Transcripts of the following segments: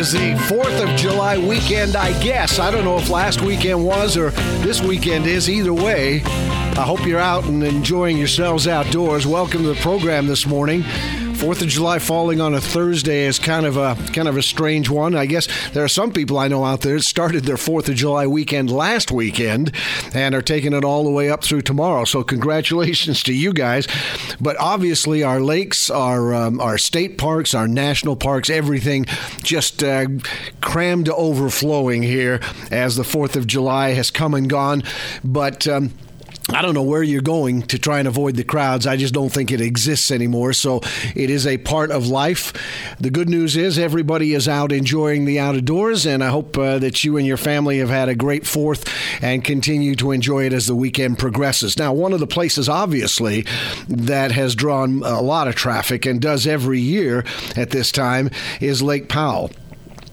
is the 4th of July weekend, I guess. I don't know if last weekend was or this weekend is. Either way, I hope you're out and enjoying yourselves outdoors. Welcome to the program this morning. Fourth of July falling on a Thursday is kind of a kind of a strange one. I guess there are some people I know out there that started their Fourth of July weekend last weekend and are taking it all the way up through tomorrow. So congratulations to you guys. But obviously, our lakes, our um, our state parks, our national parks, everything just uh, crammed to overflowing here as the Fourth of July has come and gone. But um, I don't know where you're going to try and avoid the crowds. I just don't think it exists anymore. So it is a part of life. The good news is everybody is out enjoying the outdoors, and I hope uh, that you and your family have had a great fourth and continue to enjoy it as the weekend progresses. Now, one of the places, obviously, that has drawn a lot of traffic and does every year at this time is Lake Powell.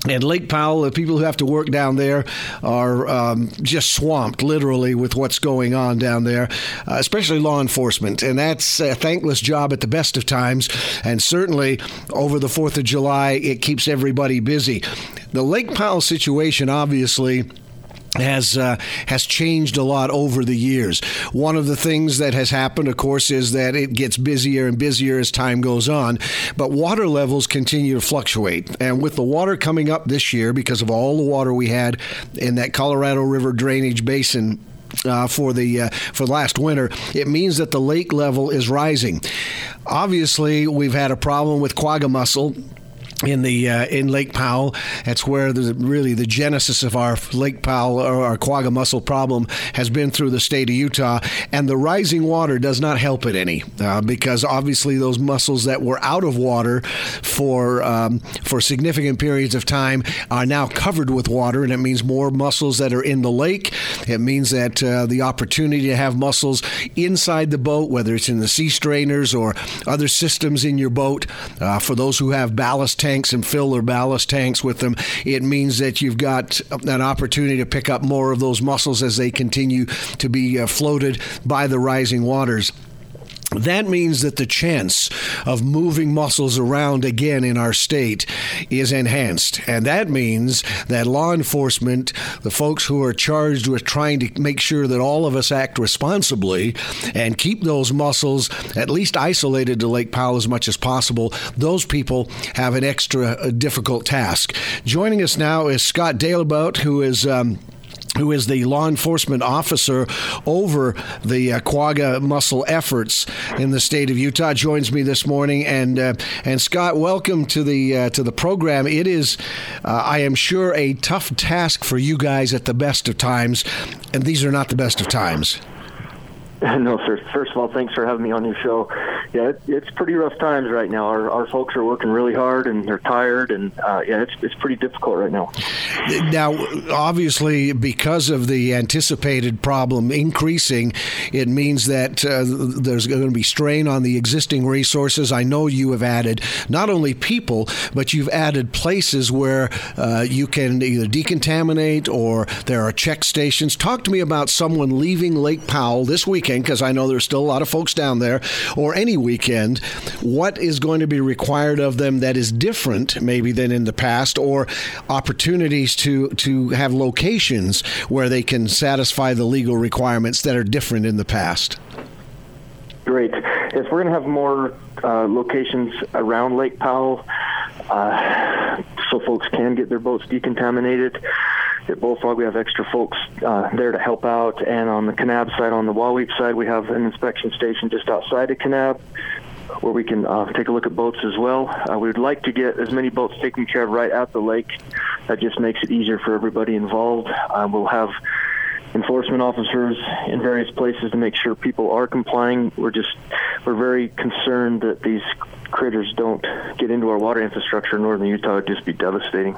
And Lake Powell, the people who have to work down there are um, just swamped, literally, with what's going on down there, uh, especially law enforcement. And that's a thankless job at the best of times. And certainly over the 4th of July, it keeps everybody busy. The Lake Powell situation, obviously, has uh, has changed a lot over the years. One of the things that has happened, of course, is that it gets busier and busier as time goes on. But water levels continue to fluctuate, and with the water coming up this year because of all the water we had in that Colorado River drainage basin uh, for the uh, for last winter, it means that the lake level is rising. Obviously, we've had a problem with quagga mussel in the uh, in Lake Powell. That's where the, really the genesis of our Lake Powell or our quagga mussel problem has been through the state of Utah, and the rising water does not help it any uh, because obviously those mussels that were out of water for um, for significant periods of time are now covered with water, and it means more mussels that are in the lake. It means that uh, the opportunity to have mussels inside the boat, whether it's in the sea strainers or other systems in your boat, uh, for those who have ballast tanks and fill their ballast tanks with them, it means that you've got an opportunity to pick up more of those mussels as they continue to be uh, floated by the rising waters. That means that the chance of moving mussels around again in our state is enhanced. And that means that law enforcement, the folks who are charged with trying to make sure that all of us act responsibly and keep those mussels at least isolated to Lake Powell as much as possible, those people have an extra uh, difficult task. Joining us now is Scott Dalebout, who is. Um, who is the law enforcement officer over the uh, Quagga mussel efforts in the state of Utah, joins me this morning. And uh, and Scott, welcome to the uh, to the program. It is, uh, I am sure, a tough task for you guys at the best of times, and these are not the best of times. No, sir. First of all, thanks for having me on your show. Yeah, it, it's pretty rough times right now. Our, our folks are working really hard and they're tired, and uh, yeah, it's it's pretty difficult right now. Now, obviously, because of the anticipated problem increasing, it means that uh, there's going to be strain on the existing resources. I know you have added not only people, but you've added places where uh, you can either decontaminate or there are check stations. Talk to me about someone leaving Lake Powell this weekend, because I know there's still a lot of folks down there, or any weekend. What is going to be required of them that is different, maybe, than in the past, or opportunities to, to have locations where they can satisfy the legal requirements that are different in the past? Great. If we're going to have more uh, locations around Lake Powell, uh, so folks can get their boats decontaminated. At Bullfrog, we have extra folks uh, there to help out, and on the Kanab side, on the Wahweap side, we have an inspection station just outside of Kanab where we can uh, take a look at boats as well. Uh, we would like to get as many boats taken care of right at the lake. That just makes it easier for everybody involved. Uh, we'll have enforcement officers in various places to make sure people are complying. We're just we're very concerned that these critters don't get into our water infrastructure in northern Utah, would just be devastating.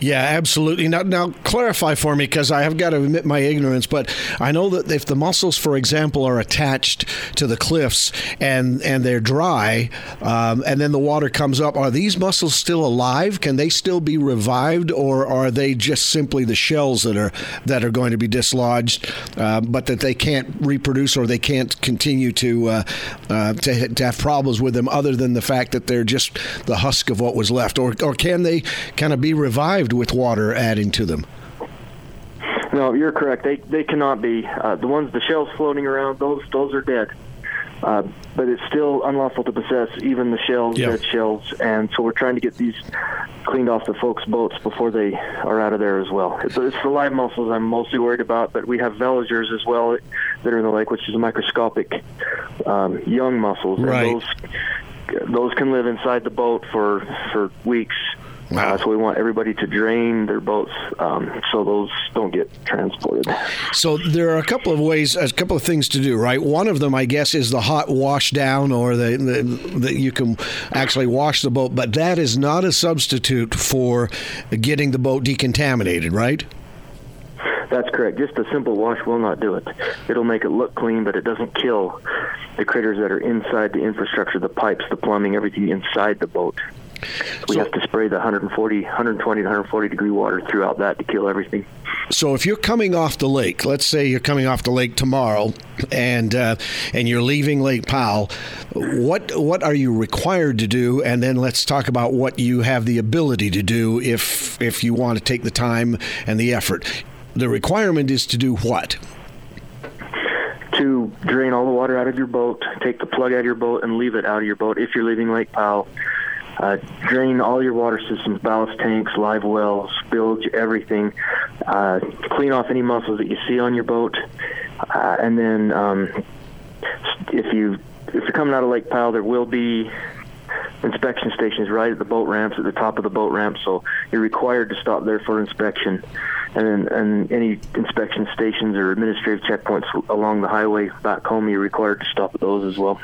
Yeah, absolutely. Now, now clarify for me because I have got to admit my ignorance, but I know that if the mussels, for example, are attached to the cliffs and and they're dry, um, and then the water comes up, are these mussels still alive? Can they still be revived, or are they just simply the shells that are that are going to be dislodged, uh, but that they can't reproduce or they can't continue to uh, uh, to, to have problems with them other than the fact that they're just the husk of what was left? Or, or can they kind of be revived with water adding to them? No, you're correct. They they cannot be. Uh, the ones the shells floating around, those those are dead. Uh, but it's still unlawful to possess even the shells, yeah. dead shells, and so we're trying to get these cleaned off the folks' boats before they are out of there as well. It's, it's the live mussels I'm mostly worried about, but we have veligers as well that are in the lake, which is microscopic um, young mussels, right. and those those can live inside the boat for for weeks Wow. Uh, so we want everybody to drain their boats um, so those don't get transported. So there are a couple of ways, a couple of things to do, right? One of them, I guess, is the hot wash down, or that you can actually wash the boat, but that is not a substitute for getting the boat decontaminated, right? That's correct. Just a simple wash will not do it. It'll make it look clean, but it doesn't kill the critters that are inside the infrastructure, the pipes, the plumbing, everything inside the boat. We so, have to spray the 140, 120 to 140 degree water throughout that to kill everything. So if you're coming off the lake, let's say you're coming off the lake tomorrow, and uh, and you're leaving Lake Powell, what what are you required to do? And then let's talk about what you have the ability to do if if you want to take the time and the effort. The requirement is to do what? To drain all the water out of your boat, take the plug out of your boat, and leave it out of your boat if you're leaving Lake Powell uh, drain all your water systems, ballast tanks, live wells, bilge, everything. Uh, clean off any mussels that you see on your boat, uh, and then um, if you if you're coming out of Lake Powell, there will be inspection stations right at the boat ramps at the top of the boat ramp, so you're required to stop there for inspection and and any inspection stations or administrative checkpoints along the highway back home, you're required to stop at those as well.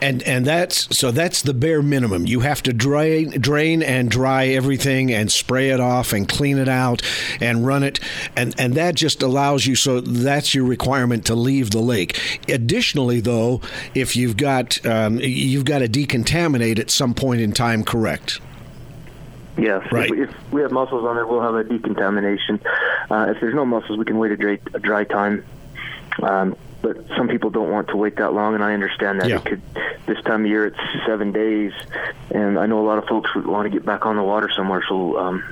And and that's so that's the bare minimum. You have to drain drain and dry everything and spray it off and clean it out and run it, and and that just allows you. So that's your requirement to leave the lake. Additionally, though, if you've got um, you've got to decontaminate at some point in time, correct? Yes. Right. If we, if we, have mussels on there, we'll have a decontamination. Uh, if there's no mussels, we can wait a dry, a dry time. Um, but some people don't want to wait that long, and I understand that. Yeah. It could this time of year it's seven days, and I know a lot of folks would want to get back on the water somewhere. So um,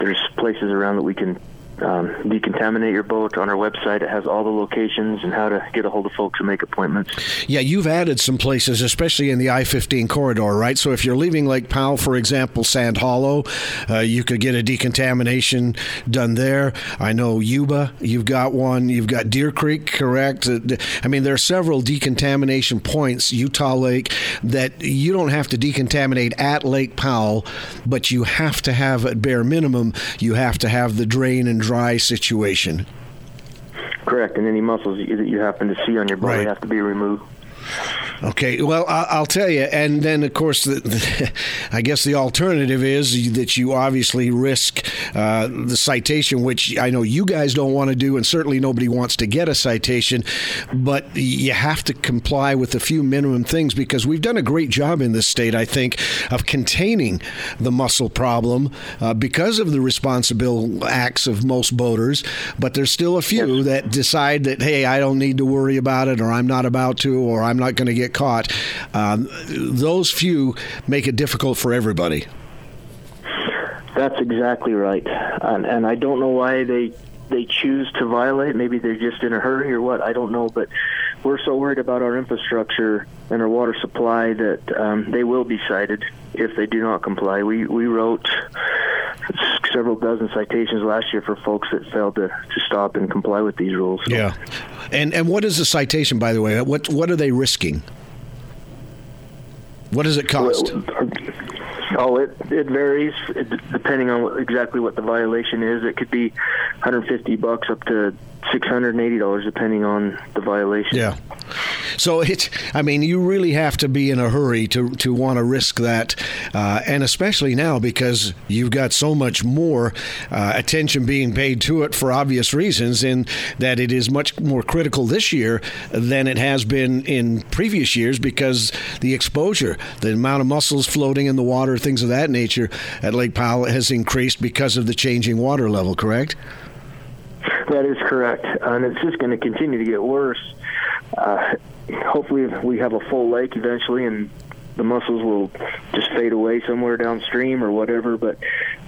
there's places around that we can um, decontaminate your boat on our website. It has all the locations and how to get a hold of folks and make appointments. Yeah, you've added some places, especially in the I 15 corridor, right? So if you're leaving Lake Powell, for example, Sand Hollow, uh, you could get a decontamination done there. I know Yuba, you've got one. You've got Deer Creek, correct? Uh, I mean, there are several decontamination points, Utah Lake, that you don't have to decontaminate at Lake Powell, but you have to have, at bare minimum, you have to have the drain and dry situation. Correct, and any mussels that you happen to see on your body right. have to be removed. Okay, well, I'll tell you, and then of course, the, the, I guess the alternative is that you obviously risk uh, the citation, which I know you guys don't want to do, and certainly nobody wants to get a citation, but you have to comply with a few minimum things because we've done a great job in this state, I think, of containing the mussel problem uh, because of the responsible acts of most boaters. But there's still a few that decide that, hey, I don't need to worry about it, or I'm not about to, or I'm not going to get get caught. Um, those few make it difficult for everybody. That's exactly right, and, and I don't know why they they choose to violate. Maybe they're just in a hurry or what. I don't know, but we're so worried about our infrastructure and our water supply that um, they will be cited if they do not comply. We we wrote several dozen citations last year for folks that failed to, to stop and comply with these rules. So. Yeah, and and what is the citation, by the way? What what are they risking? What does it cost? Oh, it it varies depending on what, exactly what the violation is. It could be 150 bucks up to $680 depending on the violation. Yeah. So it's, I mean, you really have to be in a hurry to, to want to risk that. Uh, and especially now because you've got so much more uh, attention being paid to it for obvious reasons, in that it is much more critical this year than it has been in previous years because the exposure, the amount of mussels floating in the water, things of that nature at Lake Powell has increased because of the changing water level, correct? That is correct, and it's just going to continue to get worse. Uh, hopefully we have a full lake eventually, and the mussels will just fade away somewhere downstream or whatever. But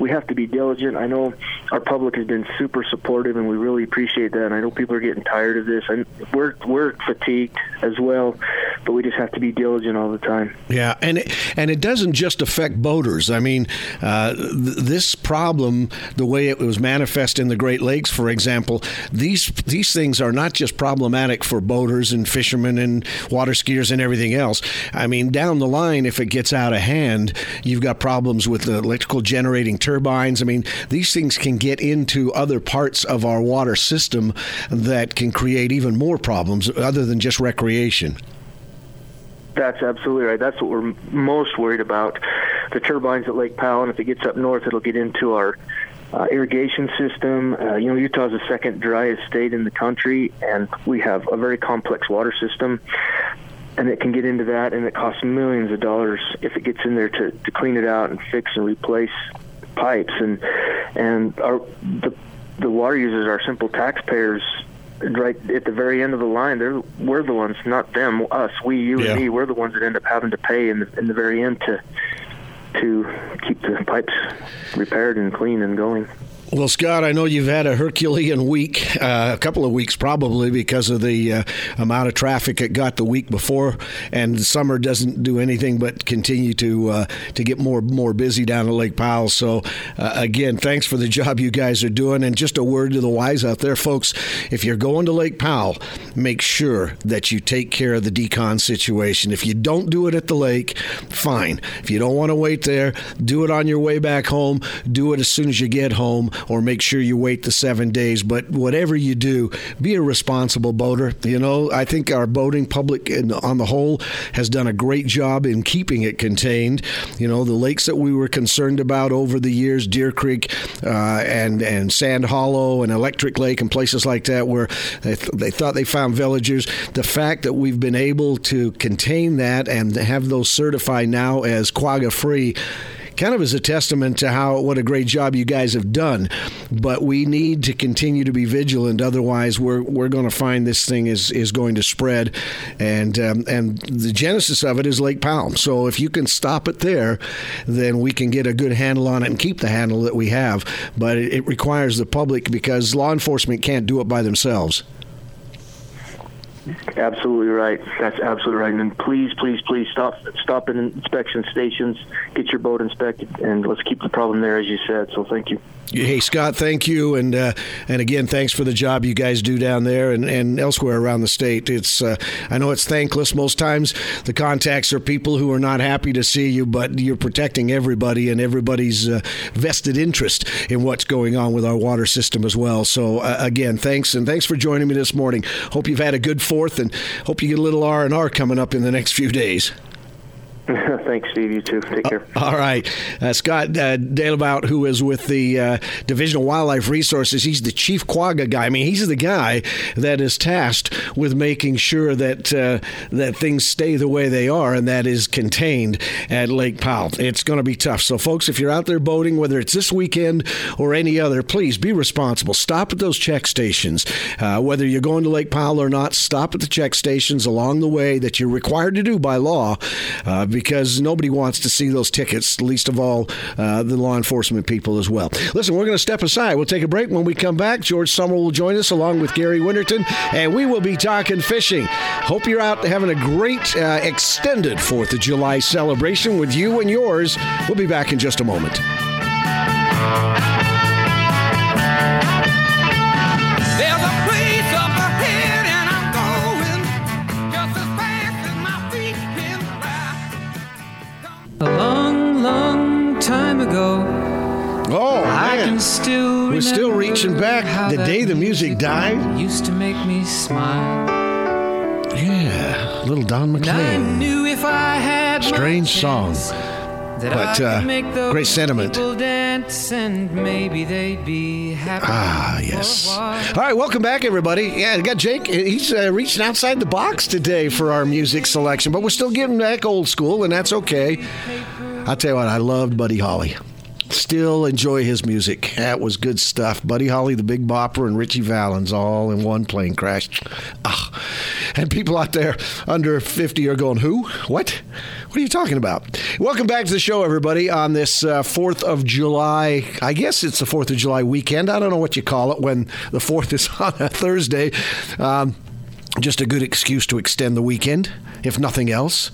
we have to be diligent. I know our public has been super supportive, and we really appreciate that. And I know people are getting tired of this, and we're we're fatigued as well. But we just have to be diligent all the time. Yeah, and it, and it doesn't just affect boaters. I mean, uh, th- this problem, the way it was manifest in the Great Lakes, for example, these these things are not just problematic for boaters and fishermen and water skiers and everything else. I mean, down the line, if it gets out of hand, you've got problems with the electrical generating turbines. I mean, these things can get into other parts of our water system that can create even more problems other than just recreation. That's absolutely right. That's what we're most worried about. The turbines at Lake Powell, and if it gets up north, it'll get into our uh, irrigation system. Uh, you know, Utah is the second driest state in the country, and we have a very complex water system. And it can get into that, and it costs millions of dollars if it gets in there to, to clean it out and fix and replace pipes. And and our the the water users are simple taxpayers right at the very end of the line, they're we're the ones, not them, us, we, you, yeah. and me. We're the ones that end up having to pay in the in the very end to to keep the pipes repaired and clean and going. Well, Scott, I know you've had a Herculean week, uh, a couple of weeks probably because of the uh, amount of traffic it got the week before, and summer doesn't do anything but continue to uh, to get more more busy down at Lake Powell. So, uh, again, thanks for the job you guys are doing, and just a word to the wise out there, folks: if you're going to Lake Powell, make sure that you take care of the decon situation. If you don't do it at the lake, fine. If you don't want to wait there, do it on your way back home. Do it as soon as you get home or make sure you wait the seven days. But whatever you do, be a responsible boater. You know, I think our boating public on the whole has done a great job in keeping it contained. You know, the lakes that we were concerned about over the years, Deer Creek uh, and and Sand Hollow and Electric Lake and places like that, where they, th- they thought they found veligers. The fact that we've been able to contain that and have those certified now as quagga free kind of is a testament to how what a great job you guys have done. But we need to continue to be vigilant, otherwise we're we're going to find this thing is is going to spread, and um, and the genesis of it is Lake Powell. So if you can stop it there, then we can get a good handle on it and keep the handle that we have. But it, it requires the public because law enforcement can't do it by themselves. Absolutely right. That's absolutely right. And please, please, please stop stop in inspection stations, get your boat inspected, and let's keep the problem there, as you said. So thank you. Hey Scott, thank you, and uh, and again, thanks for the job you guys do down there and, and elsewhere around the state. It's uh, I know it's thankless most times. The contacts are people who are not happy to see you, but you're protecting everybody and everybody's uh, vested interest in what's going on with our water system as well. So uh, again, thanks and thanks for joining me this morning. Hope you've had a good fourth, and hope you get a little R and R coming up in the next few days. Thanks, Steve. You too. Take care. All right. Uh, Scott uh, Dalebout, who is with the uh, Division of Wildlife Resources, he's the chief quagga guy. I mean, he's the guy that is tasked with making sure that uh, that things stay the way they are, and that is contained at Lake Powell. It's going to be tough. So, folks, if you're out there boating, whether it's this weekend or any other, please be responsible. Stop at those check stations. Uh, whether you're going to Lake Powell or not, stop at the check stations along the way that you're required to do by law uh, because nobody wants to see those tickets, least of all uh, the law enforcement people as well. Listen, we're going to step aside. We'll take a break. When we come back, George Sommer will join us along with Gary Winterton, and we will be talking fishing. Hope you're out having a great uh, extended 4th of July celebration with you and yours. We'll be back in just a moment. Still still reaching back the day the music died. Used to make me smile. Yeah, little Don McLean. I knew if I had Strange song. But uh, great sentiment. Ah, yes. All right, welcome back, everybody. Yeah, got Jake. He's uh, reaching outside the box today for our music selection, but we're still getting back old school, and that's okay. I'll tell you what, I loved Buddy Holly. Still enjoy his music. That was good stuff. Buddy Holly, the Big Bopper, and Ritchie Valens all in one plane crash. Ah. And people out there under 50 are going, Who? What? What are you talking about? Welcome back to the show, everybody, on this uh, 4th of July. I guess it's the 4th of July weekend. I don't know what you call it when the 4th is on a Thursday. Um, just a good excuse to extend the weekend, if nothing else.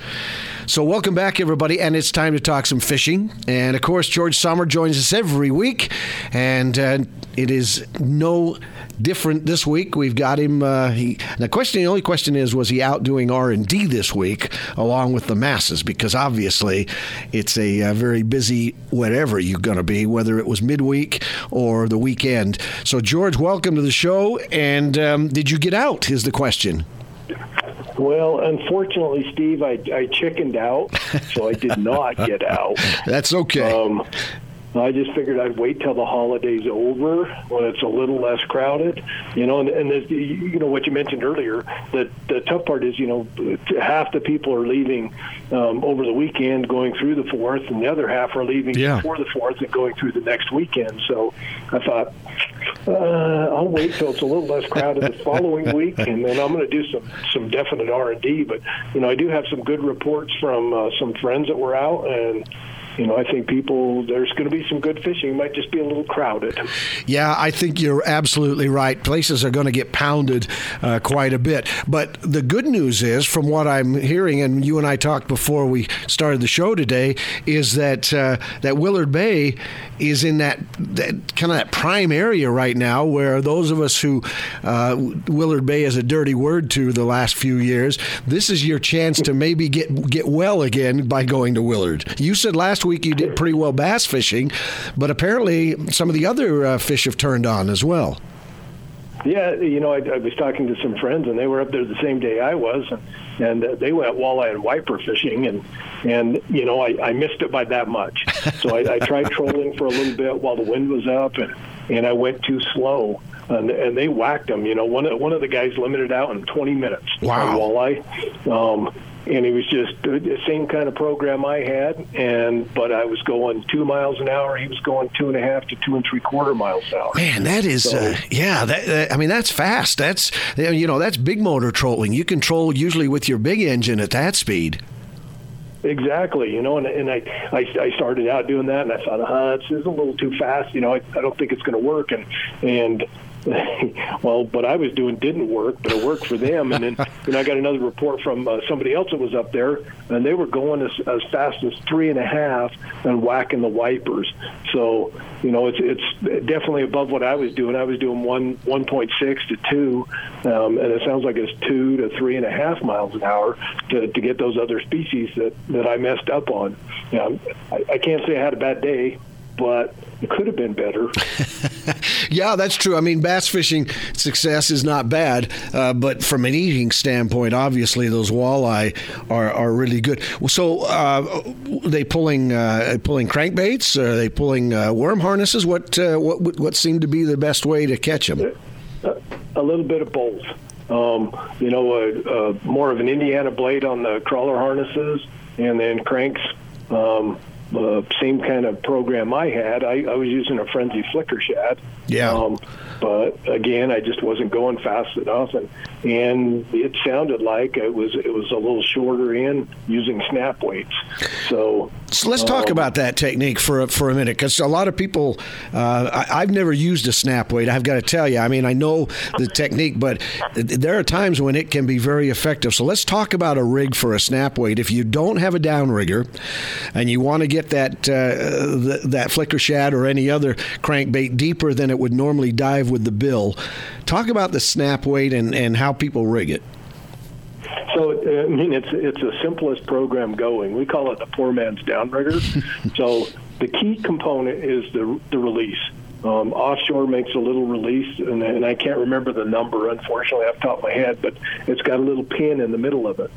So, welcome back, everybody, and it's time to talk some fishing. And of course, George Sommer joins us every week, and uh, it is no different this week. We've got him. Uh, he, the question, the only question is, was he out doing R and D this week along with the masses? Because obviously, it's a, a very busy whatever you're going to be, whether it was midweek or the weekend. So, George, welcome to the show. And um, did you get out? Is the question. Well, unfortunately, Steve, I, I chickened out, so I did not get out. That's okay. Um, I just figured I'd wait till the holidays over when it's a little less crowded, you know. And, and the, you know what you mentioned earlier. The the tough part is, you know, half the people are leaving um, over the weekend, going through the fourth, and the other half are leaving yeah. before the fourth and going through the next weekend. So I thought uh, I'll wait till it's a little less crowded the following week, and then I'm going to do some some definite R and D. But you know, I do have some good reports from uh, some friends that were out, and you know, I think people there's going to be some good fishing. It might just be a little crowded. Yeah, I think you're absolutely right. Places are going to get pounded uh, quite a bit. But the good news is, from what I'm hearing, and you and I talked before we started the show today, is that uh, that Willard Bay is in that, that kind of that prime area right now, where those of us who uh, Willard Bay is a dirty word to the last few years, this is your chance to maybe get get well again by going to Willard. You said last week you did pretty well bass fishing, but apparently some of the other uh, fish have turned on as well. Yeah, you know, I, I was talking to some friends, and they were up there the same day I was, and, and uh, they went walleye and wiper fishing, and and you know, I, I missed it by that much. So I, I tried trolling for a little bit while the wind was up, and and I went too slow. And, and they whacked them. You know, one of one of the guys limited out in 20 minutes wow. on walleye. Um, and it was just the same kind of program I had. And but I was going two miles an hour. He was going two and a half to two and three quarter miles an hour. Man, that is so, uh, yeah. That, that, I mean, that's fast. That's you know that's big motor trolling. You control usually with your big engine at that speed. Exactly, you know, and, and I, I I started out doing that, and I thought, uh, it's, it's a little too fast, you know. I, I don't think it's going to work, and and well, what I was doing didn't work, but it worked for them. And then you know, I got another report from uh, somebody else that was up there, and they were going as, as fast as three and a half and whacking the wipers. So you know, it's it's definitely above what I was doing. I was doing one one point six to two, um, and it sounds like it's two to three and a half miles an hour to, to get those other species that that I messed up on. You know, I, I can't say I had a bad day, but it could have been better. yeah, that's true. I mean, bass fishing success is not bad, uh, but from an eating standpoint, obviously those walleye are, are really good. So, uh, are they pulling uh, pulling crankbaits? Are they pulling uh, worm harnesses? What uh, what what seemed to be the best way to catch them? A little bit of both. Um, you know, more of an Indiana blade on the crawler harnesses, and then cranks. Um, uh, same kind of program I had. I, I was using a frenzy flicker shad. Yeah. Um, but again, I just wasn't going fast enough, and and it sounded like it was it was a little shorter in using snap weights. So, so let's um, talk about that technique for a, for a minute, because a lot of people, uh, I, have never used a snap weight. I've got to tell you, I mean, I know the technique, but there are times when it can be very effective. So let's talk about a rig for a snap weight. If you don't have a downrigger, and you want to get that uh, that flicker shad or any other crankbait deeper than it would normally dive with the bill, talk about the snap weight and, and how people rig it. So I mean, it's it's the simplest program going. We call it the poor man's downrigger. so the key component is the the release. Um, offshore makes a little release, and, and I can't remember the number, unfortunately, off the top of my head, but it's got a little pin in the middle of it.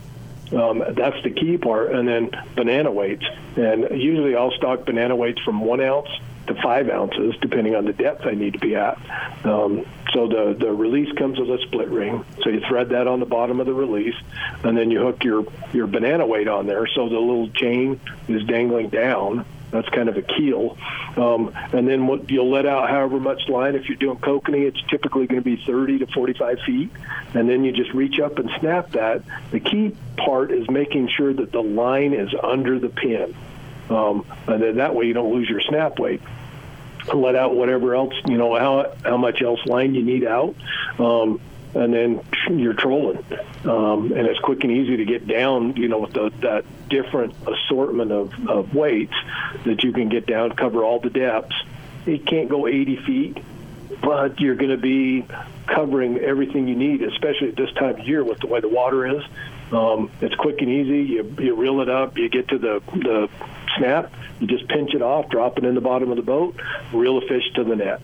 Um, that's the key part. And then banana weights. And usually I'll stock banana weights from one ounce to five ounces, depending on the depth I need to be at. Um, so the, the release comes with a split ring. So you thread that on the bottom of the release, and then you hook your, your banana weight on there. So the little chain is dangling down. That's kind of a keel. Um, and then what, you'll let out however much line. If you're doing kokanee, it's typically going to be 30 to 45 feet. And then you just reach up and snap that. The key part is making sure that the line is under the pin. Um, and then that way you don't lose your snap weight let out whatever else you know how how much else line you need out um, and then you're trolling. Um, and it's quick and easy to get down, you know, with the, that different assortment of, of weights that you can get down, cover all the depths. it can't go 80 feet, but you're going to be covering everything you need, especially at this time of year with the way the water is. Um, it's quick and easy. You, you reel it up, you get to the, the snap, you just pinch it off, drop it in the bottom of the boat, reel the fish to the net.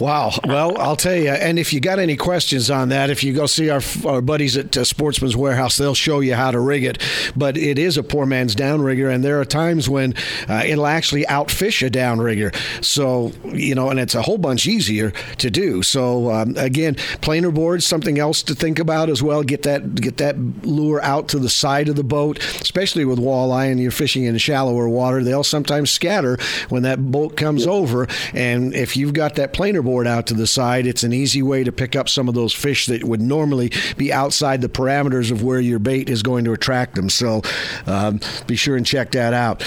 Wow. Well, I'll tell you. And if you got any questions on that, if you go see our, our buddies at uh, Sportsman's Warehouse, they'll show you how to rig it. But it is a poor man's downrigger, and there are times when uh, it'll actually outfish a downrigger. So you know, and it's a whole bunch easier to do. So um, again, planer boards, something else to think about as well. Get that get that lure out to the side of the boat, especially with walleye and you're fishing in shallower water. They'll sometimes scatter when that boat comes over, and if you've got that planer board out to the side. It's an easy way to pick up some of those fish that would normally be outside the parameters of where your bait is going to attract them. So um, be sure and check that out.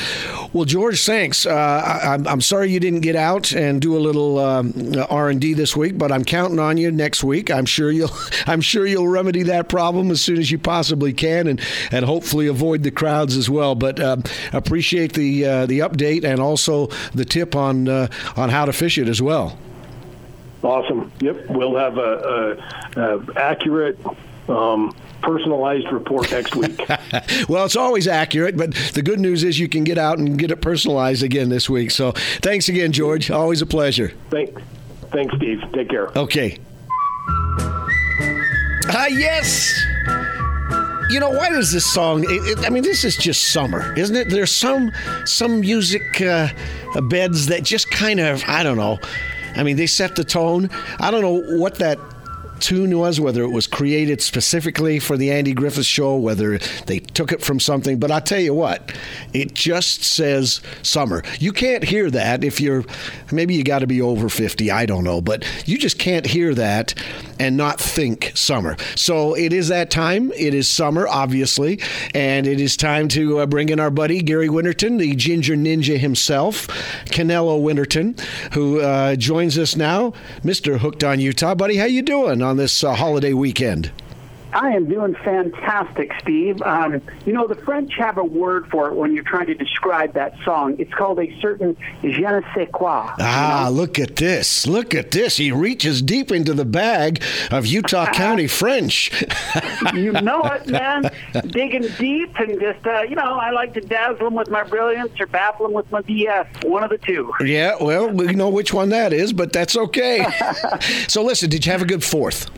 Well, George, thanks. Uh, I, am sorry you didn't get out and do a little um, R and D this week, but I'm counting on you next week. I'm sure you'll I'm sure you'll remedy that problem as soon as you possibly can, and and hopefully avoid the crowds as well. But uh, appreciate the uh, the update and also the tip on uh, on how to fish it as well. Awesome. Yep, we'll have a, a, a accurate. Um, personalized report next week. well, it's always accurate, but the good news is you can get out and get it personalized again this week. So thanks again, George. Always a pleasure. Thanks. Thanks, Steve. Take care. Okay. Ah, uh, yes. You know why does this song? It, it, I mean, this is just summer, isn't it? There's some some music uh, beds that just kind of I don't know I mean, they set the tone. I don't know what that tune was, whether it was created specifically for the Andy Griffith Show, whether they took it from something. But I'll tell you what, it just says summer. You can't hear that if you're maybe you got to be over 50. I don't know, but you just can't hear that and not think summer. So it is that time. It is summer, obviously, and it is time to uh, bring in our buddy Gary Winterton, the Ginger Ninja himself, Canelo Winterton, who uh, joins us now. Mr. Hooked on Utah, buddy, how you doing? on this uh, holiday weekend? I am doing fantastic, Steve. Um, you know, the French have a word for it when you're trying to describe that song. It's called a certain je ne sais quoi. Ah, you know? look at this. Look at this. He reaches deep into the bag of Utah County French. you know it, man. Digging deep and just, uh, you know, I like to dazzle him with my brilliance or baffle him with my BS. One of the two. Yeah, well, we know which one that is, but that's okay. so, listen, did you have a good fourth?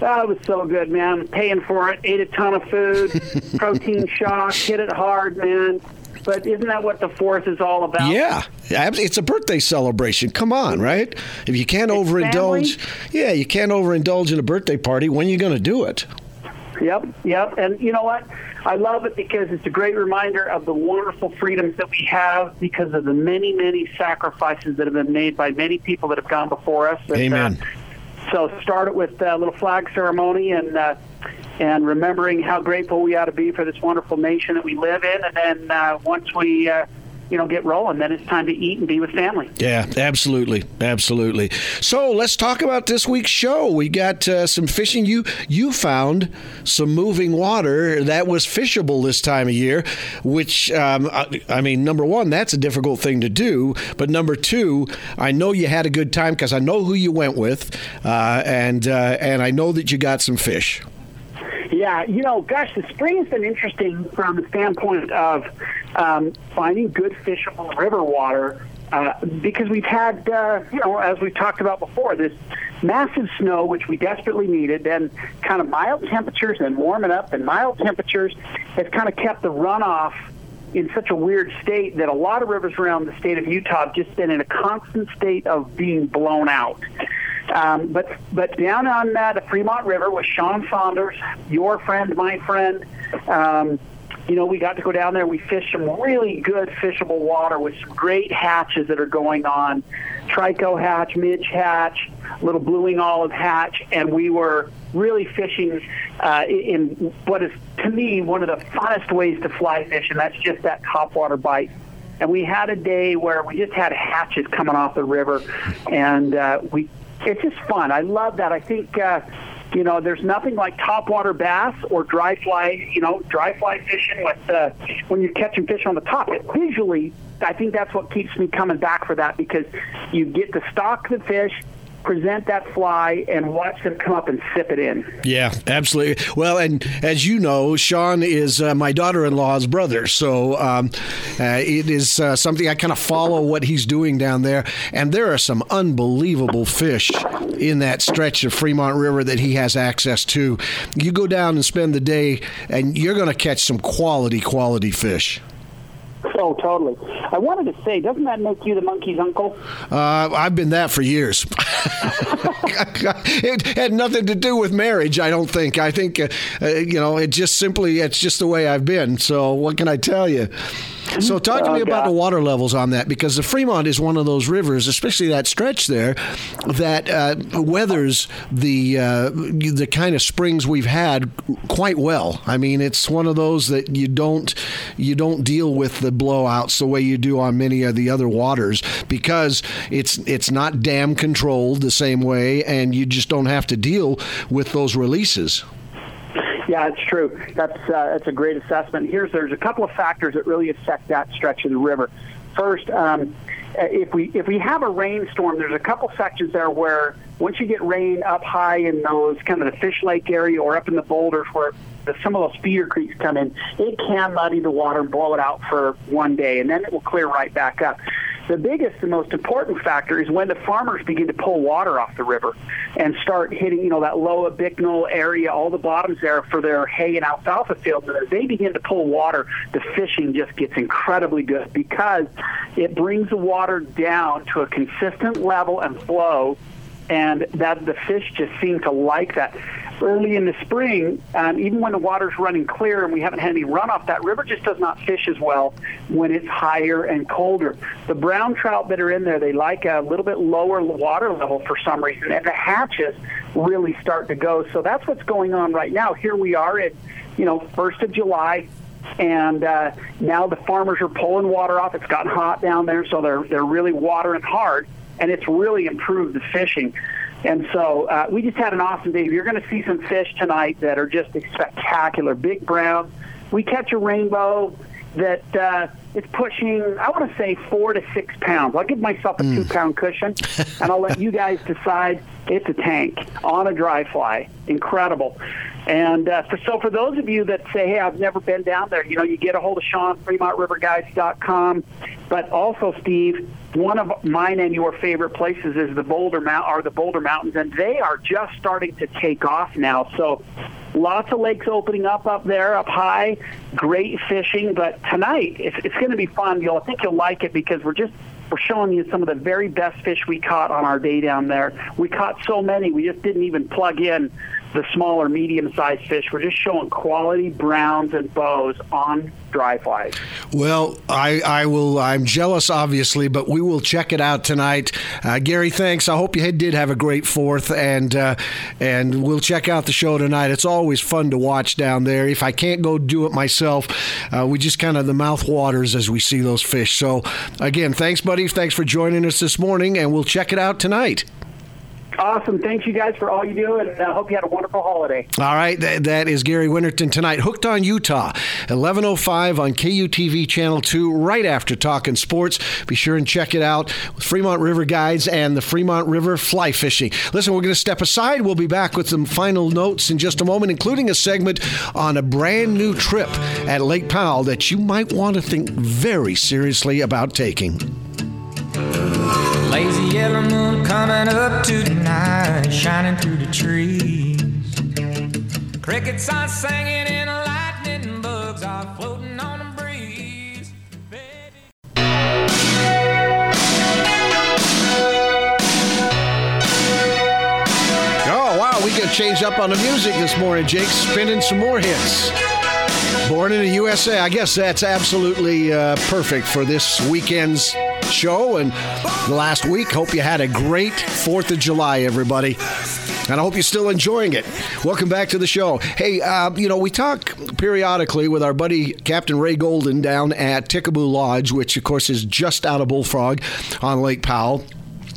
Oh, it was so good, man. Paying for it, ate a ton of food, protein shock, hit it hard, man. But isn't that what the fourth is all about? Yeah, it's a birthday celebration. Come on, right? If you can't it's overindulge, family. yeah, you can't overindulge in a birthday party. When are you going to do it? Yep, yep. And you know what? I love it because it's a great reminder of the wonderful freedoms that we have because of the many, many sacrifices that have been made by many people that have gone before us. Amen. uh, so start it with a little flag ceremony and uh, and remembering how grateful we ought to be for this wonderful nation that we live in. And then uh, once we uh, you know get rolling then it's time to eat and be with family. Yeah absolutely absolutely. So let's talk about this week's show. We got uh, some fishing. You you found some moving water that was fishable this time of year which um, I, I, mean number one that's a difficult thing to do. But number two i know you had a good time because i know who you went with uh, and uh, and i know that you got some fish. Yeah, you know, gosh, the spring has been interesting from the standpoint of um, finding good fishable river water uh, because we've had, uh, you know, as we've talked about before, this massive snow, which we desperately needed, then kind of mild temperatures and warming up and mild temperatures has kind of kept the runoff in such a weird state that a lot of rivers around the state of Utah have just been in a constant state of being blown out. Um, but but down on uh, the Fremont River with Sean Saunders, your friend, my friend, um, you know, we got to go down there. We fished some really good fishable water with some great hatches that are going on, trico hatch, midge hatch, little blue-winged olive hatch, and we were really fishing uh, in what is to me one of the funnest ways to fly fish, and that's just that topwater bite. And we had a day where we just had hatches coming off the river, and uh, we it's just fun. I love that. I think. Uh, you know, there's nothing like topwater bass or dry fly, you know, dry fly fishing with uh, when you're catching fish on the top. It visually, I think that's what keeps me coming back for that because you get to stalk the fish, present that fly and watch them come up and sip it in. Yeah, absolutely. Well, and as you know, Sean is uh, my daughter-in-law's brother, so um, uh, it is uh, something I kind of follow what he's doing down there, and there are some unbelievable fish in that stretch of Fremont River that he has access to. You go down and spend the day, and you're going to catch some quality, quality fish. Oh, totally. I wanted to say, doesn't that make you the monkey's uncle? Uh, I've been that for years. it had nothing to do with marriage, I don't think. I think, uh, uh, you know, it just simply, it's just the way I've been. So what can I tell you? So talk to me oh, about the water levels on that because the Fremont is one of those rivers, especially that stretch there, that uh, weathers the uh, the kind of springs we've had quite well. I mean, it's one of those that you don't you don't deal with the blowouts the way you do on many of the other waters because it's it's not dam controlled the same way, and you just don't have to deal with those releases. Yeah, it's true. That's uh, that's a great assessment. Here's there's a couple of factors that really affect that stretch of the river. First, um, if we if we have a rainstorm, there's a couple sections there where once you get rain up high in those kind of the Fish Lake area or up in the boulders where the, some of those feeder creeks come in, it can muddy the water and blow it out for one day, and then it will clear right back up. The biggest and most important factor is when the farmers begin to pull water off the river and start hitting, you know, that lower Bicknell area, all the bottoms there for their hay and alfalfa fields. And as they begin to pull water, the fishing just gets incredibly good because it brings the water down to a consistent level and flow and that the fish just seem to like that early in the spring, um, even when the water's running clear and we haven't had any runoff, that river just does not fish as well when it's higher and colder. The brown trout that are in there, they like a little bit lower water level for some reason, and the hatches really start to go. So that's what's going on right now. Here we are at, you know, first of July and uh, now the farmers are pulling water off. It's gotten hot down there, so they're they're really watering hard, and it's really improved the fishing. And so uh, we just had an awesome day. You're going to see some fish tonight that are just spectacular. Big brown. We catch a rainbow that uh, is pushing, I want to say, four to six pounds. I'll give myself a mm. two pound cushion, and I'll let you guys decide. It's a tank on a dry fly. Incredible. And uh, for, so for those of you that say, hey, I've never been down there, you know, you get a hold of Sean, FremontRiverGuides.com. But also, Steve, one of mine and your favorite places is the Boulder Mount are the Boulder Mountains, and they are just starting to take off now. So lots of lakes opening up up there, up high. Great fishing, but tonight it's, it's going to be fun. You'll I think you'll like it because we're just we're showing you some of the very best fish we caught on our day down there. We caught so many, we just didn't even plug in the smaller, medium-sized fish. We're just showing quality browns and bows on dry flies. Well, I, I will. I'm jealous, obviously, but we will check it out tonight. Uh, Gary, thanks. I hope you did have a great fourth, and uh, and we'll check out the show tonight. It's always fun to watch down there. If I can't go do it myself, uh, we just kind of the mouth waters as we see those fish. So, again, thanks, buddy. Thanks for joining us this morning, and we'll check it out tonight. Awesome. Thanks, you guys, for all you do, and I uh, hope you had a wonderful holiday. All right. That, that is Gary Winterton tonight. Hooked on Utah, 11.05 on KUTV Channel 2, right after Talking Sports. Be sure and check it out. With Fremont River Guides and the Fremont River Fly Fishing. Listen, we're going to step aside. We'll be back with some final notes in just a moment, including a segment on a brand new trip at Lake Powell that you might want to think very seriously about taking. Lazy yellow moon coming up to the night, shining through the trees. Crickets are singing and lightning bugs are floating on the breeze. Oh, wow, we got changed up on the music this morning, Jake, spinning some more hits. Born in the USA. I guess that's absolutely uh, perfect for this weekend's show and the last week. Hope you had a great 4th of July, everybody. And I hope you're still enjoying it. Welcome back to the show. Hey, uh, you know, we talk periodically with our buddy Captain Ray Golden down at Ticaboo Lodge, which, of course, is just out of Bullfrog on Lake Powell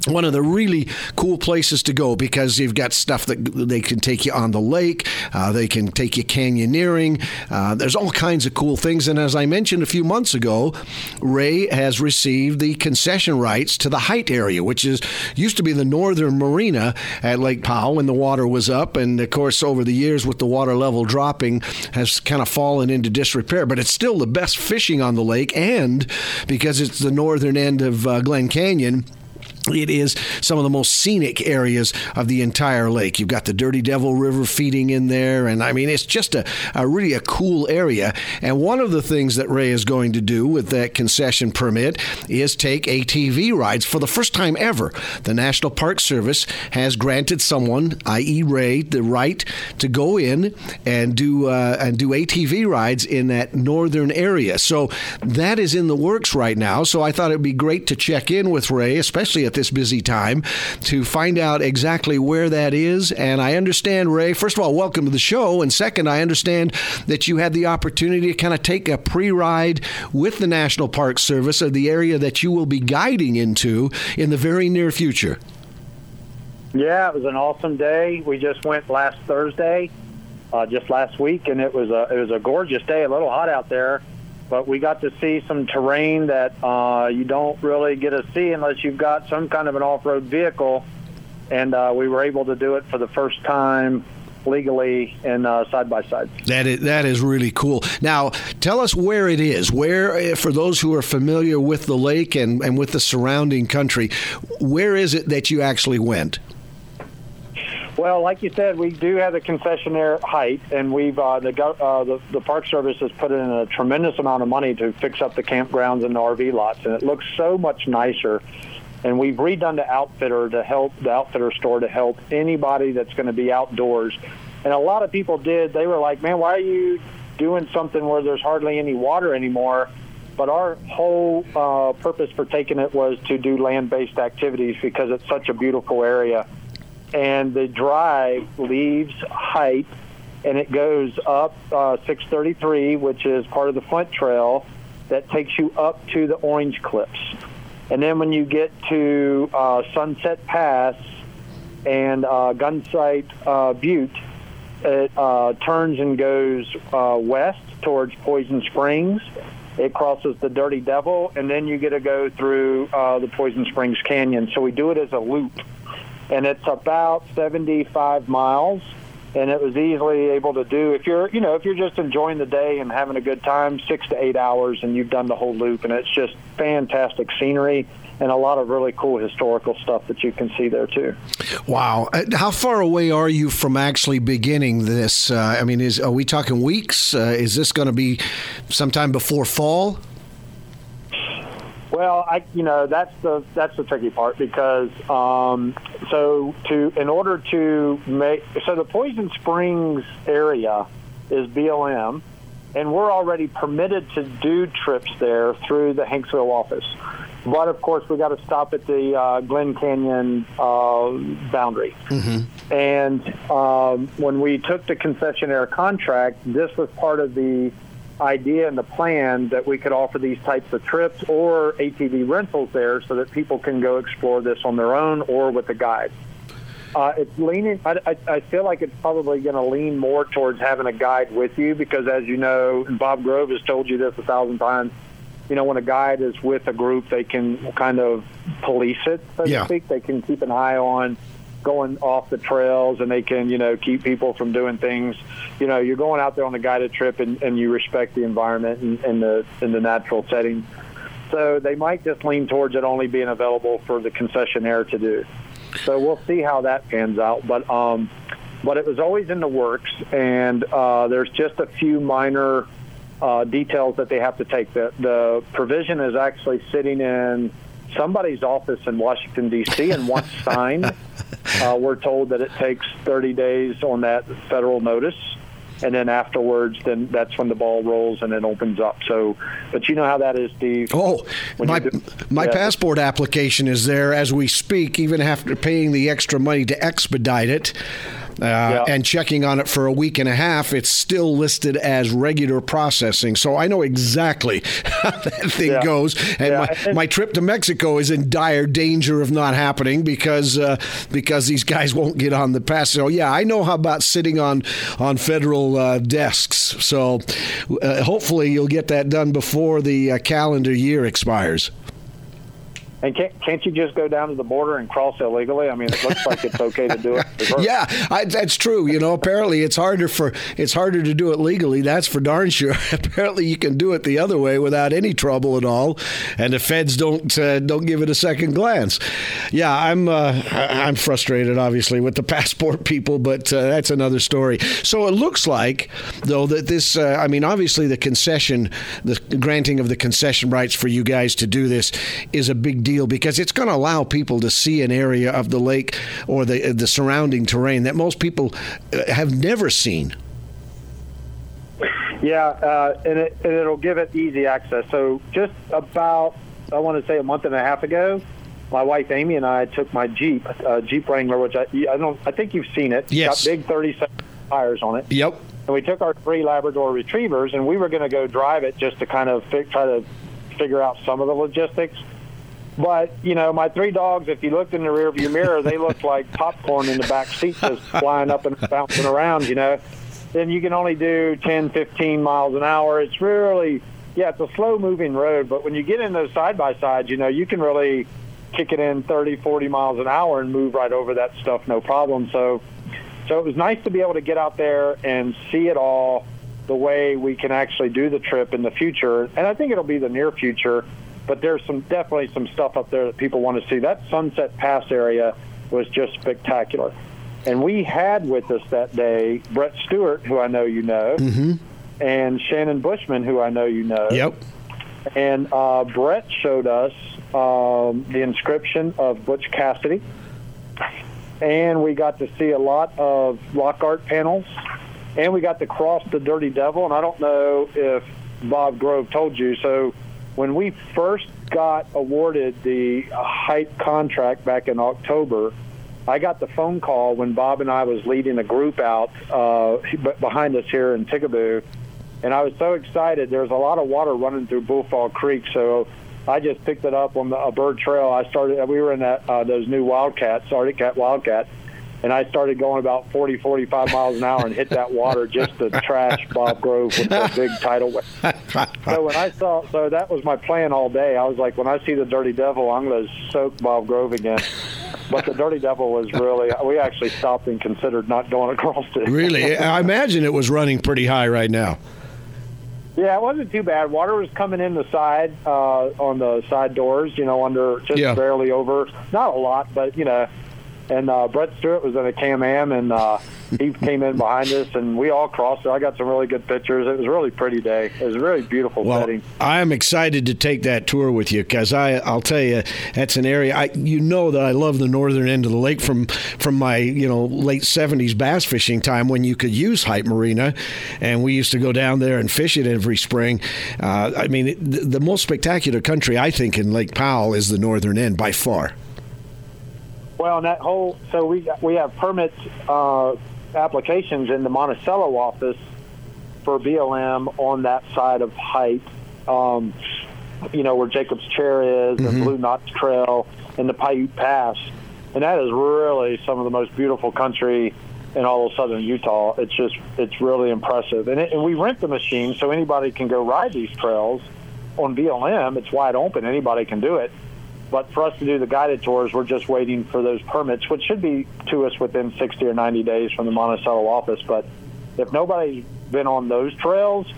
one of the really cool places to go because you've got stuff that they can take you on the lake, uh, they can take you canyoneering. Uh, there's all kinds of cool things. And as I mentioned a few months ago, Ray has received the concession rights to the Hite area, which is used to be the northern marina at Lake Powell when the water was up. And of course, over the years, with the water level dropping, has kind of fallen into disrepair. But it's still the best fishing on the lake, and because it's the northern end of uh, Glen Canyon it is some of the most scenic areas of the entire lake. You've got the Dirty Devil River feeding in there, and I mean, it's just a, a, really a cool area. And one of the things that Ray is going to do with that concession permit is take ATV rides for the first time ever. The National Park Service has granted someone, i.e., Ray, the right to go in and do uh, and do ATV rides in that northern area. So that is in the works right now. So I thought it'd be great to check in with Ray, especially at this busy time to find out exactly where that is. And I understand, Ray, first of all, welcome to the show. And second, I understand that you had the opportunity to kind of take a pre ride with the National Park Service of the area that you will be guiding into in the very near future. Yeah, it was an awesome day. We just went last Thursday, uh, just last week, and it was a it was a gorgeous day. A little hot out there, but we got to see some terrain that uh, you don't really get to see unless you've got some kind of an off-road vehicle. And uh, we were able to do it for the first time legally in uh, side by side. That is that is really cool. Now, tell us where it is. Where, eh, for those who are familiar with the lake and, and with the surrounding country, where is it that you actually went? Well, like you said, we do have the concessionaire Hite, and we've uh, the, uh, the the Park Service has put in a tremendous amount of money to fix up the campgrounds and the RV lots, and it looks so much nicer. And we've redone the outfitter to help the outfitter store to help anybody that's going to be outdoors. And a lot of people did. They were like, "Man, why are you doing something where there's hardly any water anymore?" But our whole uh, purpose for taking it was to do land-based activities because it's such a beautiful area and the drive leaves Hite and it goes up uh, 633, which is part of the Flint Trail that takes you up to the Orange Cliffs. And then when you get to uh, Sunset Pass and uh, Gunsight uh, Butte, it uh, turns and goes uh, west towards Poison Springs. It crosses the Dirty Devil, and then you get to go through uh, the Poison Springs Canyon. So we do it as a loop and it's about 75 miles and it was easily able to do if you're you know if you're just enjoying the day and having a good time six to eight hours and you've done the whole loop and it's just fantastic scenery and a lot of really cool historical stuff that you can see there too. Wow! Uh, how far away are you from actually beginning this? Uh, I mean, is are we talking weeks? Uh, is this going to be sometime before fall? Well, I you know that's the that's the tricky part because um, so to in order to make so the Poison Springs area is BLM, and we're already permitted to do trips there through the Hanksville office. But of course, we got to stop at the uh, Glen Canyon uh, boundary. Mm-hmm. And um, when we took the concessionaire contract, this was part of the idea and the plan that we could offer these types of trips or ATV rentals there so that people can go explore this on their own or with a guide. Uh, it's leaning. I, I, I feel like it's probably going to lean more towards having a guide with you because, as you know, and Bob Grove has told you this a thousand times. You know, when a guide is with a group, they can kind of police it, so yeah. to speak. They can keep an eye on going off the trails and they can, you know, keep people from doing things. You know, you're going out there on a guided trip and, and you respect the environment and, and the the natural setting. So they might just lean towards it only being available for the concessionaire to do. So we'll see how that pans out. But um, but it was always in the works, and uh, there's just a few minor uh, details that they have to take. The the provision is actually sitting in somebody's office in Washington D.C. and once signed. Uh, we're told that it takes 30 days on that federal notice. and then afterwards, then that's when the ball rolls and it opens up. So, but you know how that is, Steve. Oh, When my do- my yeah. passport application is there as we speak, even after paying the extra money to expedite it. Uh, And checking on it for a week and a half, it's still listed as regular processing. So I know exactly how that thing Yeah. goes. And Yeah, my, and- my trip to Mexico is in dire danger of not happening because uh, because these guys won't get on the pass. So yeah, I know how about sitting on on federal uh, desks. So uh, hopefully you'll get that done before the uh, calendar year expires. And can't, can't you just go down to the border and cross illegally? I mean, it looks like it's okay to do it. Yeah, I, that's true. You know, apparently it's harder for it's harder to do it legally. That's for darn sure. apparently you can do it the other way without any trouble at all, and the feds don't uh, don't give it a second glance. Yeah, I'm uh, I'm frustrated, obviously, with the passport people, but uh, that's another story. So it looks like, though, that this uh, I mean, obviously the concession, the granting of the concession rights for you guys to do this is a big deal because it's going to allow people to see an area of the lake or the the surrounding terrain that most people uh, have never seen. Yeah, uh, and, it, and it'll give it easy access. So just about, I want to say a month and a half ago, my wife Amy and I took my Jeep, uh, Jeep Wrangler, which I, I don't, I think you've seen it. Yes. Got big 37 tires on it. Yep. And we took our three Labrador Retrievers, and we were going to go drive it just to kind of fi- try to figure out some of the logistics. But you know, my three dogs. If you looked in the rearview mirror, they looked like popcorn in the back seat, just flying up and bouncing around. You know, then you can only do 10, 15 miles an hour. It's really, yeah, it's a slow-moving road. But when you get in those side by sides, you know, you can really kick it in 30, 40 miles an hour and move right over that stuff, no problem. So, so it was nice to be able to get out there and see it all the way we can actually do the trip in the future. And I think it'll be the near future. But there's some definitely some stuff up there that people want to see. That Sunset Pass area was just spectacular. And we had with us that day Brett Stewart, who I know you know, and Shannon Bushman, who I know you know. Yep. And uh, Brett showed us um, the inscription of Butch Cassidy, and we got to see a lot of rock art panels, and we got to cross the Dirty Devil. And I don't know if Bob Grove told you. So when we first got awarded the Hite contract back in October, I got the phone call when Bob and I was leading a group out uh, behind us here in Ticaboo, and I was so excited. There was a lot of water running through Bullfrog Creek, so I just picked it up on the, a bird trail. I started. We were in that uh, those new Wildcats, Arctic Cat Wildcat, and I started going about 40, 45 miles an hour and hit that water just to trash Bob Grove with the big tidal wave. So when I saw, so that was my plan all day. I was like, when I see the Dirty Devil, I'm going to soak Bob Grove again. But the Dirty Devil was really, we actually stopped and considered not going across it. Really, I imagine it was running pretty high right now. Yeah, it wasn't too bad. Water was coming in the side uh, on the side doors, you know, under just Yeah. barely over. Not a lot, but you know. And uh, Brett Stewart was in a Can-Am, and uh, he came in behind us, and we all crossed. it. I got some really good pictures. It was a really pretty day. It was a really beautiful Well, setting. I am excited to take that tour with you because I, I'll tell you, that's an area. I, you know that I love the northern end of the lake from from my you know late '70s bass fishing time when you could use Hite Marina, and we used to go down there and fish it every spring. Uh, I mean, the, the most spectacular country I think in Lake Powell is the northern end by far. Well, and that whole so we we have permit uh, applications in the Monticello office for BLM on that side of Hite. Um, you know where Jacob's Chair is, and Blue Notch Trail, and the Paiute Pass, and that is really some of the most beautiful country in all of southern Utah. It's just it's really impressive, and, it, and we rent the machine so anybody can go ride these trails on BLM. It's wide open; anybody can do it. But for us to do the guided tours, we're just waiting for those permits, which should be to us within 60 or 90 days from the Monticello office. But if nobody's been on those trails,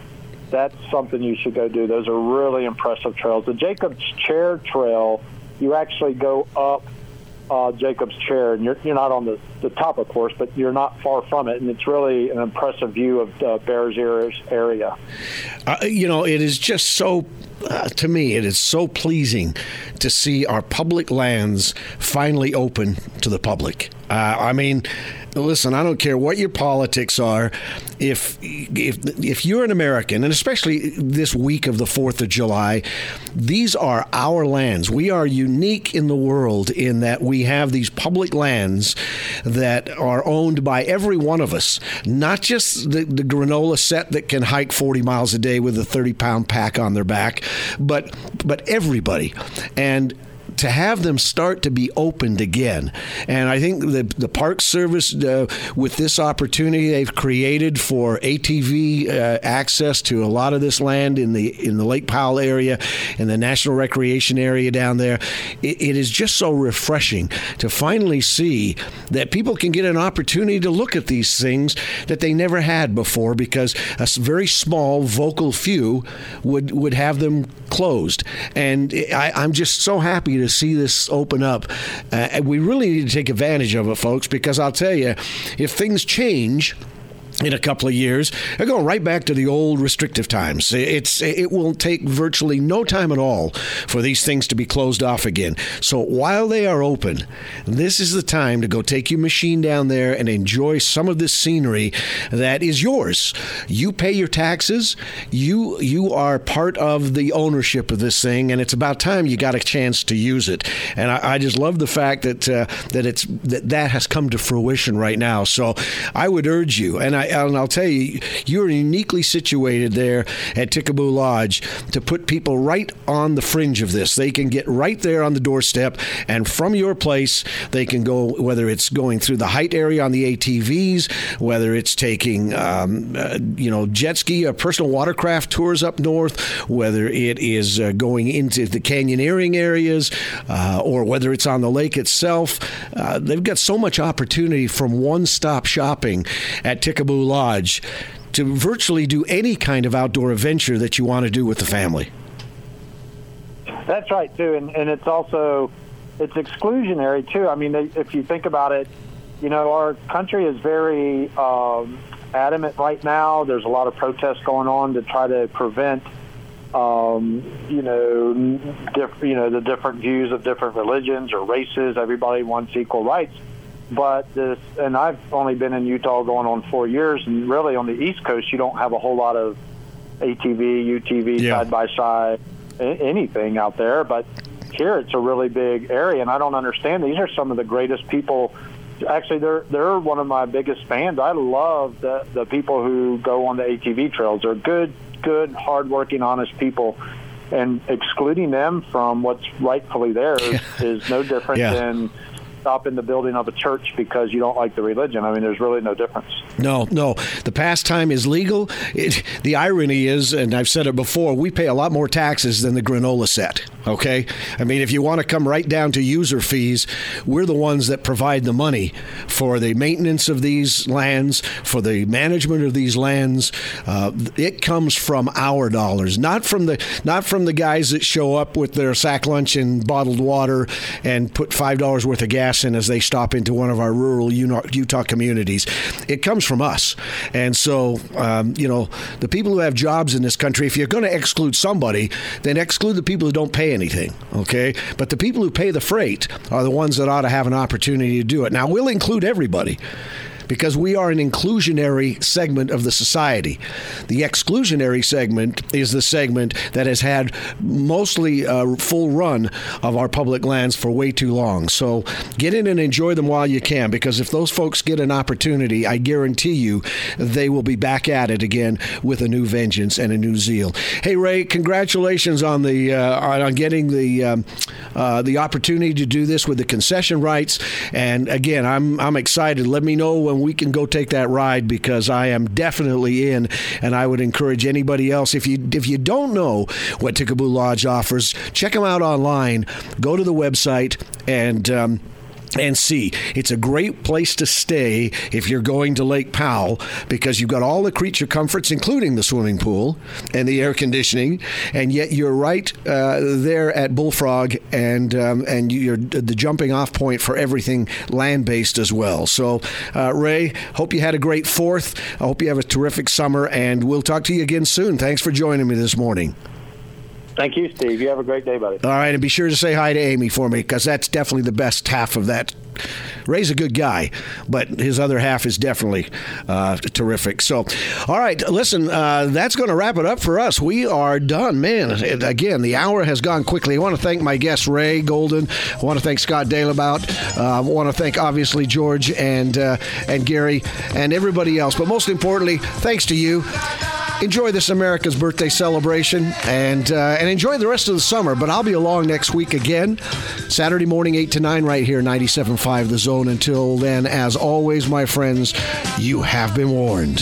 that's something you should go do. Those are really impressive trails. The Jacob's Chair Trail, you actually go up uh, Jacob's Chair, and you're, you're not on the, the top, of course, but you're not far from it, and it's really an impressive view of uh, Bears Ears area. Uh, you know, it is just so, uh, to me, it is so pleasing to see our public lands finally open to the public. Uh, I mean, listen, I don't care what your politics are. If if if you're an American, and especially this week of the Fourth of July, these are our lands. We are unique in the world in that we have these public lands that are owned by every one of us, not just the, the granola set that can hike 40 miles a day with a 30 pound pack on their back, but but everybody. And to have them start to be opened again. And I think the the Park Service, uh, with this opportunity they've created for ATV uh, access to a lot of this land in the in the Lake Powell area, in the National Recreation area down there, it, it is just so refreshing to finally see that people can get an opportunity to look at these things that they never had before because a very small vocal few would would have them closed. And I, I'm just so happy to see this open up. Uh, we really need to take advantage of it, folks, because I'll tell you, if things change, in a couple of years. They're going right back to the old restrictive times. It's it will take virtually no time at all for these things to be closed off again. So while they are open, this is the time to go take your machine down there and enjoy some of this scenery that is yours. You pay your taxes. You you are part of the ownership of this thing, and it's about time you got a chance to use it. And I, I just love the fact that uh, that it's that that has come to fruition right now. So I would urge you, and I and I'll tell you, you're uniquely situated there at Ticaboo Lodge to put people right on the fringe of this. They can get right there on the doorstep, and from your place, they can go, whether it's going through the Hite area on the ATVs, whether it's taking, um, uh, you know, jet ski or personal watercraft tours up north, whether it is uh, going into the canyoneering areas, uh, or whether it's on the lake itself. Uh, they've got so much opportunity from one stop shopping at Ticaboo Lodge to virtually do any kind of outdoor adventure that you want to do with the family. That's right too, and and it's also it's exclusionary too. I mean, if you think about it, you know, our country is very um, adamant right now. There's a lot of protests going on to try to prevent, um, you know, diff- you know, the different views of different religions or races. Everybody wants equal rights. But this, and I've only been in Utah going on four years, and really on the East Coast, you don't have a whole lot of ATV, UTV, Yeah. side by side, anything out there. But here, it's a really big area, and I don't understand. These are some of the greatest people. Actually, they're they're one of my biggest fans. I love the the people who go on the ATV trails. They're good, good, hardworking, honest people. And excluding them from what's rightfully theirs is no different Yeah. than stop in the building of a church because you don't like the religion. I mean, there's really no difference. No, no. The pastime is legal. It, the irony is, and I've said it before, we pay a lot more taxes than the granola set. Okay? I mean, if you want to come right down to user fees, we're the ones that provide the money for the maintenance of these lands, for the management of these lands. Uh, it comes from our dollars, not from the not from the guys that show up with their sack lunch and bottled water and put five dollars worth of gas in as they stop into one of our rural Utah communities. It comes from us, and so um, you know the people who have jobs in this country. If you're going to exclude somebody, then exclude the people who don't pay anything. Okay, but the people who pay the freight are the ones that ought to have an opportunity to do it. Now we'll include everybody because we are an inclusionary segment of the society. The exclusionary segment is the segment that has had mostly a full run of our public lands for way too long. So get in and enjoy them while you can because if those folks get an opportunity, I guarantee you they will be back at it again with a new vengeance and a new zeal. Hey Ray, congratulations on the uh, on getting the um, uh, the opportunity to do this with the concession rights. And again, I'm I'm excited. Let me know when we can go take that ride because I am definitely in. And I would encourage anybody else if you if you don't know what Ticaboo Lodge offers, check them out online. Go to the website and. Um, and see. It's a great place to stay if you're going to Lake Powell because you've got all the creature comforts, including the swimming pool and the air conditioning, and yet you're right uh, there at Bullfrog, and um, and you're the jumping off point for everything land based as well. So, uh, Ray, hope you had a great Fourth. I hope you have a terrific summer, and we'll talk to you again soon. Thanks for joining me this morning. Thank you, Steve. You have a great day, buddy. All right, and be sure to say hi to Amy for me because that's definitely the best half of that. Ray's a good guy, but his other half is definitely uh, terrific. So, all right, listen, uh, that's going to wrap it up for us. We are done, man. Again, the hour has gone quickly. I want to thank my guests, Ray Golden. I want to thank Scott Dalebaut. Uh, I want to thank obviously George and uh, and Gary and everybody else. But most importantly, thanks to you enjoy this America's birthday celebration and uh, and enjoy the rest of the summer. But I'll be along next week again, Saturday morning, 8 to 9, right here, 97.5 The Zone. Until then, as always, my friends, you have been warned.